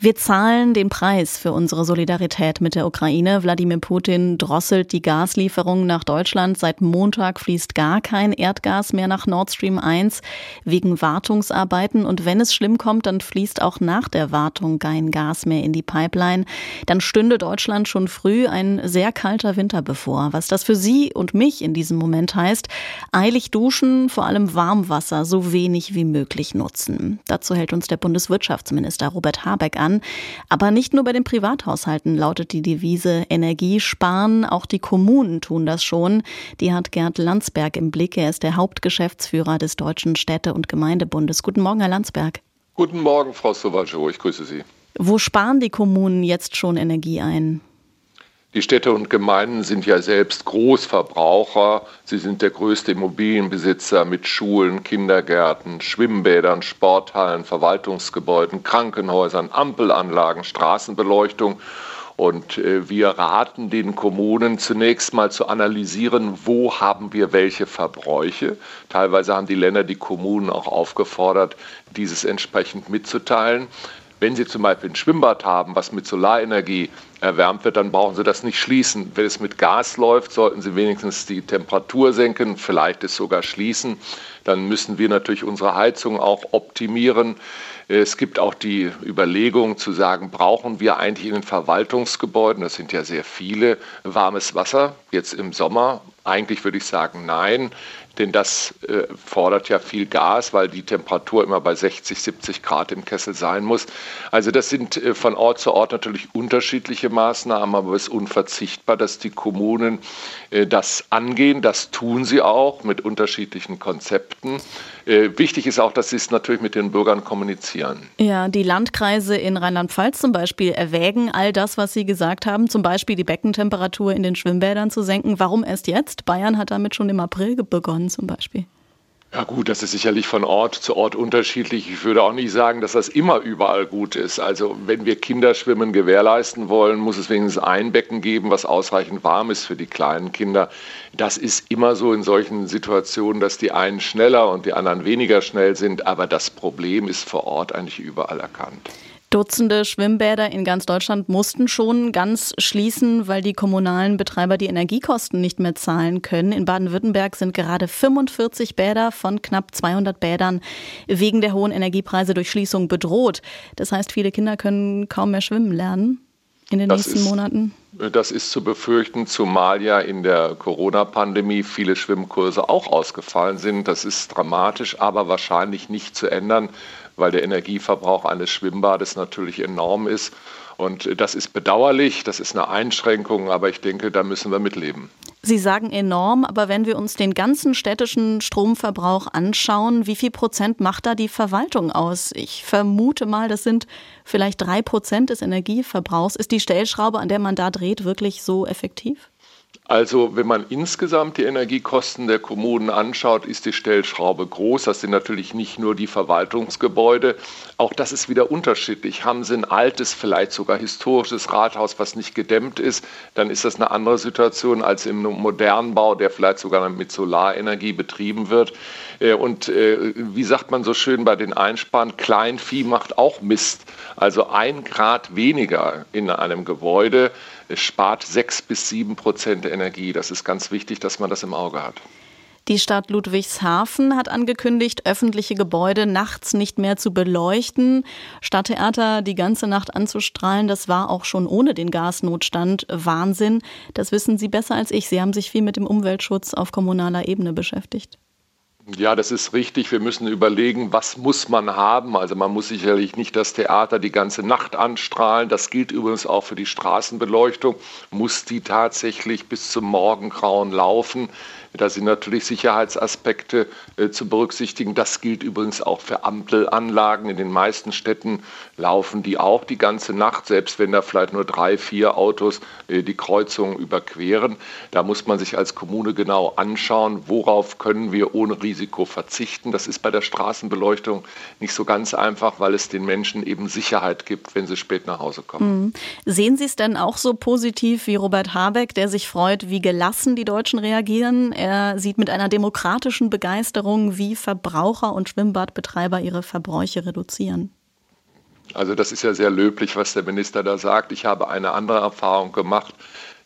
Wir zahlen den Preis für unsere Solidarität mit der Ukraine. Wladimir Putin drosselt die Gaslieferungen nach Deutschland. Seit Montag fließt gar kein Erdgas mehr nach Nord Stream 1 wegen Wartungsarbeiten. Und wenn es schlimm kommt, dann fließt auch nach der Wartung kein Gas mehr in die Pipeline. Dann stünde Deutschland schon früh ein sehr kalter Winter bevor. Was das für Sie und mich in diesem Moment heißt, eilig duschen, vor allem Warmwasser so wenig wie möglich nutzen. Dazu hält uns der Bundeswirtschaftsminister Robert Habeck an an. Aber nicht nur bei den Privathaushalten lautet die Devise Energie sparen, auch die Kommunen tun das schon. Die hat Gerd Landsberg im Blick. Er ist der Hauptgeschäftsführer des Deutschen Städte- und Gemeindebundes. Guten Morgen, Herr Landsberg. Guten Morgen, Frau Sauvageau. Ich grüße Sie. Wo sparen die Kommunen jetzt schon Energie ein? Die Städte und Gemeinden sind ja selbst Großverbraucher. Sie sind der größte Immobilienbesitzer mit Schulen, Kindergärten, Schwimmbädern, Sporthallen, Verwaltungsgebäuden, Krankenhäusern, Ampelanlagen, Straßenbeleuchtung. Und äh, wir raten den Kommunen zunächst mal zu analysieren, wo haben wir welche Verbräuche. Teilweise haben die Länder die Kommunen auch aufgefordert, dieses entsprechend mitzuteilen. Wenn Sie zum Beispiel ein Schwimmbad haben, was mit Solarenergie erwärmt wird, dann brauchen Sie das nicht schließen. Wenn es mit Gas läuft, sollten Sie wenigstens die Temperatur senken, vielleicht es sogar schließen. Dann müssen wir natürlich unsere Heizung auch optimieren. Es gibt auch die Überlegung zu sagen, brauchen wir eigentlich in den Verwaltungsgebäuden, das sind ja sehr viele, warmes Wasser jetzt im Sommer? Eigentlich würde ich sagen, nein denn das äh, fordert ja viel Gas, weil die Temperatur immer bei 60, 70 Grad im Kessel sein muss. Also das sind äh, von Ort zu Ort natürlich unterschiedliche Maßnahmen, aber es ist unverzichtbar, dass die Kommunen äh, das angehen. Das tun sie auch mit unterschiedlichen Konzepten. Äh, wichtig ist auch, dass sie es natürlich mit den Bürgern kommunizieren. Ja, die Landkreise in Rheinland-Pfalz zum Beispiel erwägen all das, was Sie gesagt haben, zum Beispiel die Beckentemperatur in den Schwimmbädern zu senken. Warum erst jetzt? Bayern hat damit schon im April begonnen zum Beispiel. Ja gut, das ist sicherlich von Ort zu Ort unterschiedlich. Ich würde auch nicht sagen, dass das immer überall gut ist. Also wenn wir Kinderschwimmen gewährleisten wollen, muss es wenigstens ein Becken geben, was ausreichend warm ist für die kleinen Kinder. Das ist immer so in solchen Situationen, dass die einen schneller und die anderen weniger schnell sind. Aber das Problem ist vor Ort eigentlich überall erkannt. Dutzende Schwimmbäder in ganz Deutschland mussten schon ganz schließen, weil die kommunalen Betreiber die Energiekosten nicht mehr zahlen können. In Baden-Württemberg sind gerade 45 Bäder von knapp 200 Bädern wegen der hohen Energiepreise durch Schließung bedroht. Das heißt, viele Kinder können kaum mehr schwimmen lernen in den das nächsten ist, Monaten. Das ist zu befürchten, zumal ja in der Corona-Pandemie viele Schwimmkurse auch ausgefallen sind. Das ist dramatisch, aber wahrscheinlich nicht zu ändern, weil der Energieverbrauch eines Schwimmbades natürlich enorm ist. Und das ist bedauerlich, das ist eine Einschränkung, aber ich denke, da müssen wir mitleben. Sie sagen enorm, aber wenn wir uns den ganzen städtischen Stromverbrauch anschauen, wie viel Prozent macht da die Verwaltung aus? Ich vermute mal, das sind vielleicht drei Prozent des Energieverbrauchs. Ist die Stellschraube, an der man da dreht, wirklich so effektiv? Also wenn man insgesamt die Energiekosten der Kommunen anschaut, ist die Stellschraube groß. Das sind natürlich nicht nur die Verwaltungsgebäude. Auch das ist wieder unterschiedlich. Haben Sie ein altes, vielleicht sogar historisches Rathaus, was nicht gedämmt ist, dann ist das eine andere Situation als im modernen Bau, der vielleicht sogar mit Solarenergie betrieben wird. Äh, und äh, wie sagt man so schön bei den Einsparen, Kleinvieh macht auch Mist. Also ein Grad weniger in einem Gebäude spart sechs bis sieben Prozent Energie. Das ist ganz wichtig, dass man das im Auge hat. Die Stadt Ludwigshafen hat angekündigt, öffentliche Gebäude nachts nicht mehr zu beleuchten. Stadttheater die ganze Nacht anzustrahlen, das war auch schon ohne den Gasnotstand Wahnsinn. Das wissen Sie besser als ich. Sie haben sich viel mit dem Umweltschutz auf kommunaler Ebene beschäftigt. Ja, das ist richtig. Wir müssen überlegen, was muss man haben. Also man muss sicherlich nicht das Theater die ganze Nacht anstrahlen. Das gilt übrigens auch für die Straßenbeleuchtung. Muss die tatsächlich bis zum Morgengrauen laufen? Da sind natürlich Sicherheitsaspekte äh, zu berücksichtigen. Das gilt übrigens auch für Ampelanlagen. In den meisten Städten laufen die auch die ganze Nacht, selbst wenn da vielleicht nur drei, vier Autos äh, die Kreuzung überqueren. Da muss man sich als Kommune genau anschauen, worauf können wir ohne Risiko verzichten. Das ist bei der Straßenbeleuchtung nicht so ganz einfach, weil es den Menschen eben Sicherheit gibt, wenn sie spät nach Hause kommen. Mhm. Sehen Sie es denn auch so positiv wie Robert Habeck, der sich freut, wie gelassen die Deutschen reagieren? Er sieht mit einer demokratischen Begeisterung, wie Verbraucher und Schwimmbadbetreiber ihre Verbräuche reduzieren. Also das ist ja sehr löblich, was der Minister da sagt. Ich habe eine andere Erfahrung gemacht.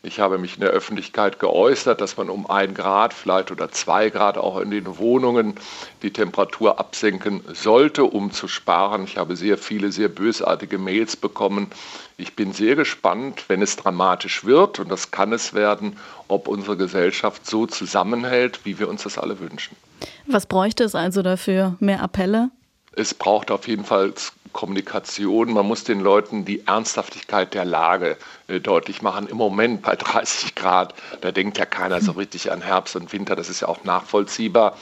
Ich habe mich in der Öffentlichkeit geäußert, dass man um ein Grad, vielleicht oder zwei Grad auch in den Wohnungen die Temperatur absenken sollte, um zu sparen. Ich habe sehr viele, sehr bösartige Mails bekommen. Ich bin sehr gespannt, wenn es dramatisch wird, und das kann es werden, ob unsere Gesellschaft so zusammenhält, wie wir uns das alle wünschen. Was bräuchte es also dafür? Mehr Appelle? Es braucht auf jeden Fall Kommunikation. Man muss den Leuten die Ernsthaftigkeit der Lage deutlich machen. Im Moment bei 30 Grad, da denkt ja keiner so richtig an Herbst und Winter. Das ist ja auch nachvollziehbar.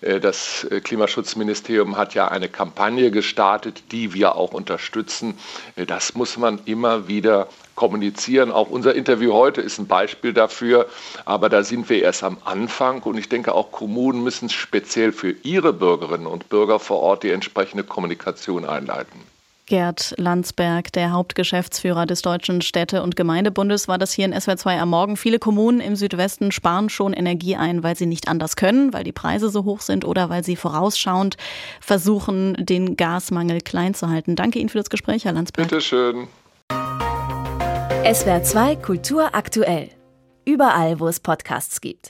Äh, das äh, Klimaschutzministerium hat ja eine Kampagne gestartet, die wir auch unterstützen. Das muss man immer wieder kommunizieren. Auch unser Interview heute ist ein Beispiel dafür, aber da sind wir erst am Anfang und ich denke auch Kommunen müssen speziell für ihre Bürgerinnen und Bürger vor Ort die entsprechende Kommunikation einleiten. Gerd Landsberg, der Hauptgeschäftsführer des Deutschen Städte- und Gemeindebundes, war das hier in SWR2 am Morgen. Viele Kommunen im Südwesten sparen schon Energie ein, weil sie nicht anders können, weil die Preise so hoch sind oder weil sie vorausschauend versuchen, den Gasmangel klein zu halten. Danke Ihnen für das Gespräch, Herr Landsberg. Bitte schön. SWR2 Kultur aktuell. Überall, wo es Podcasts gibt.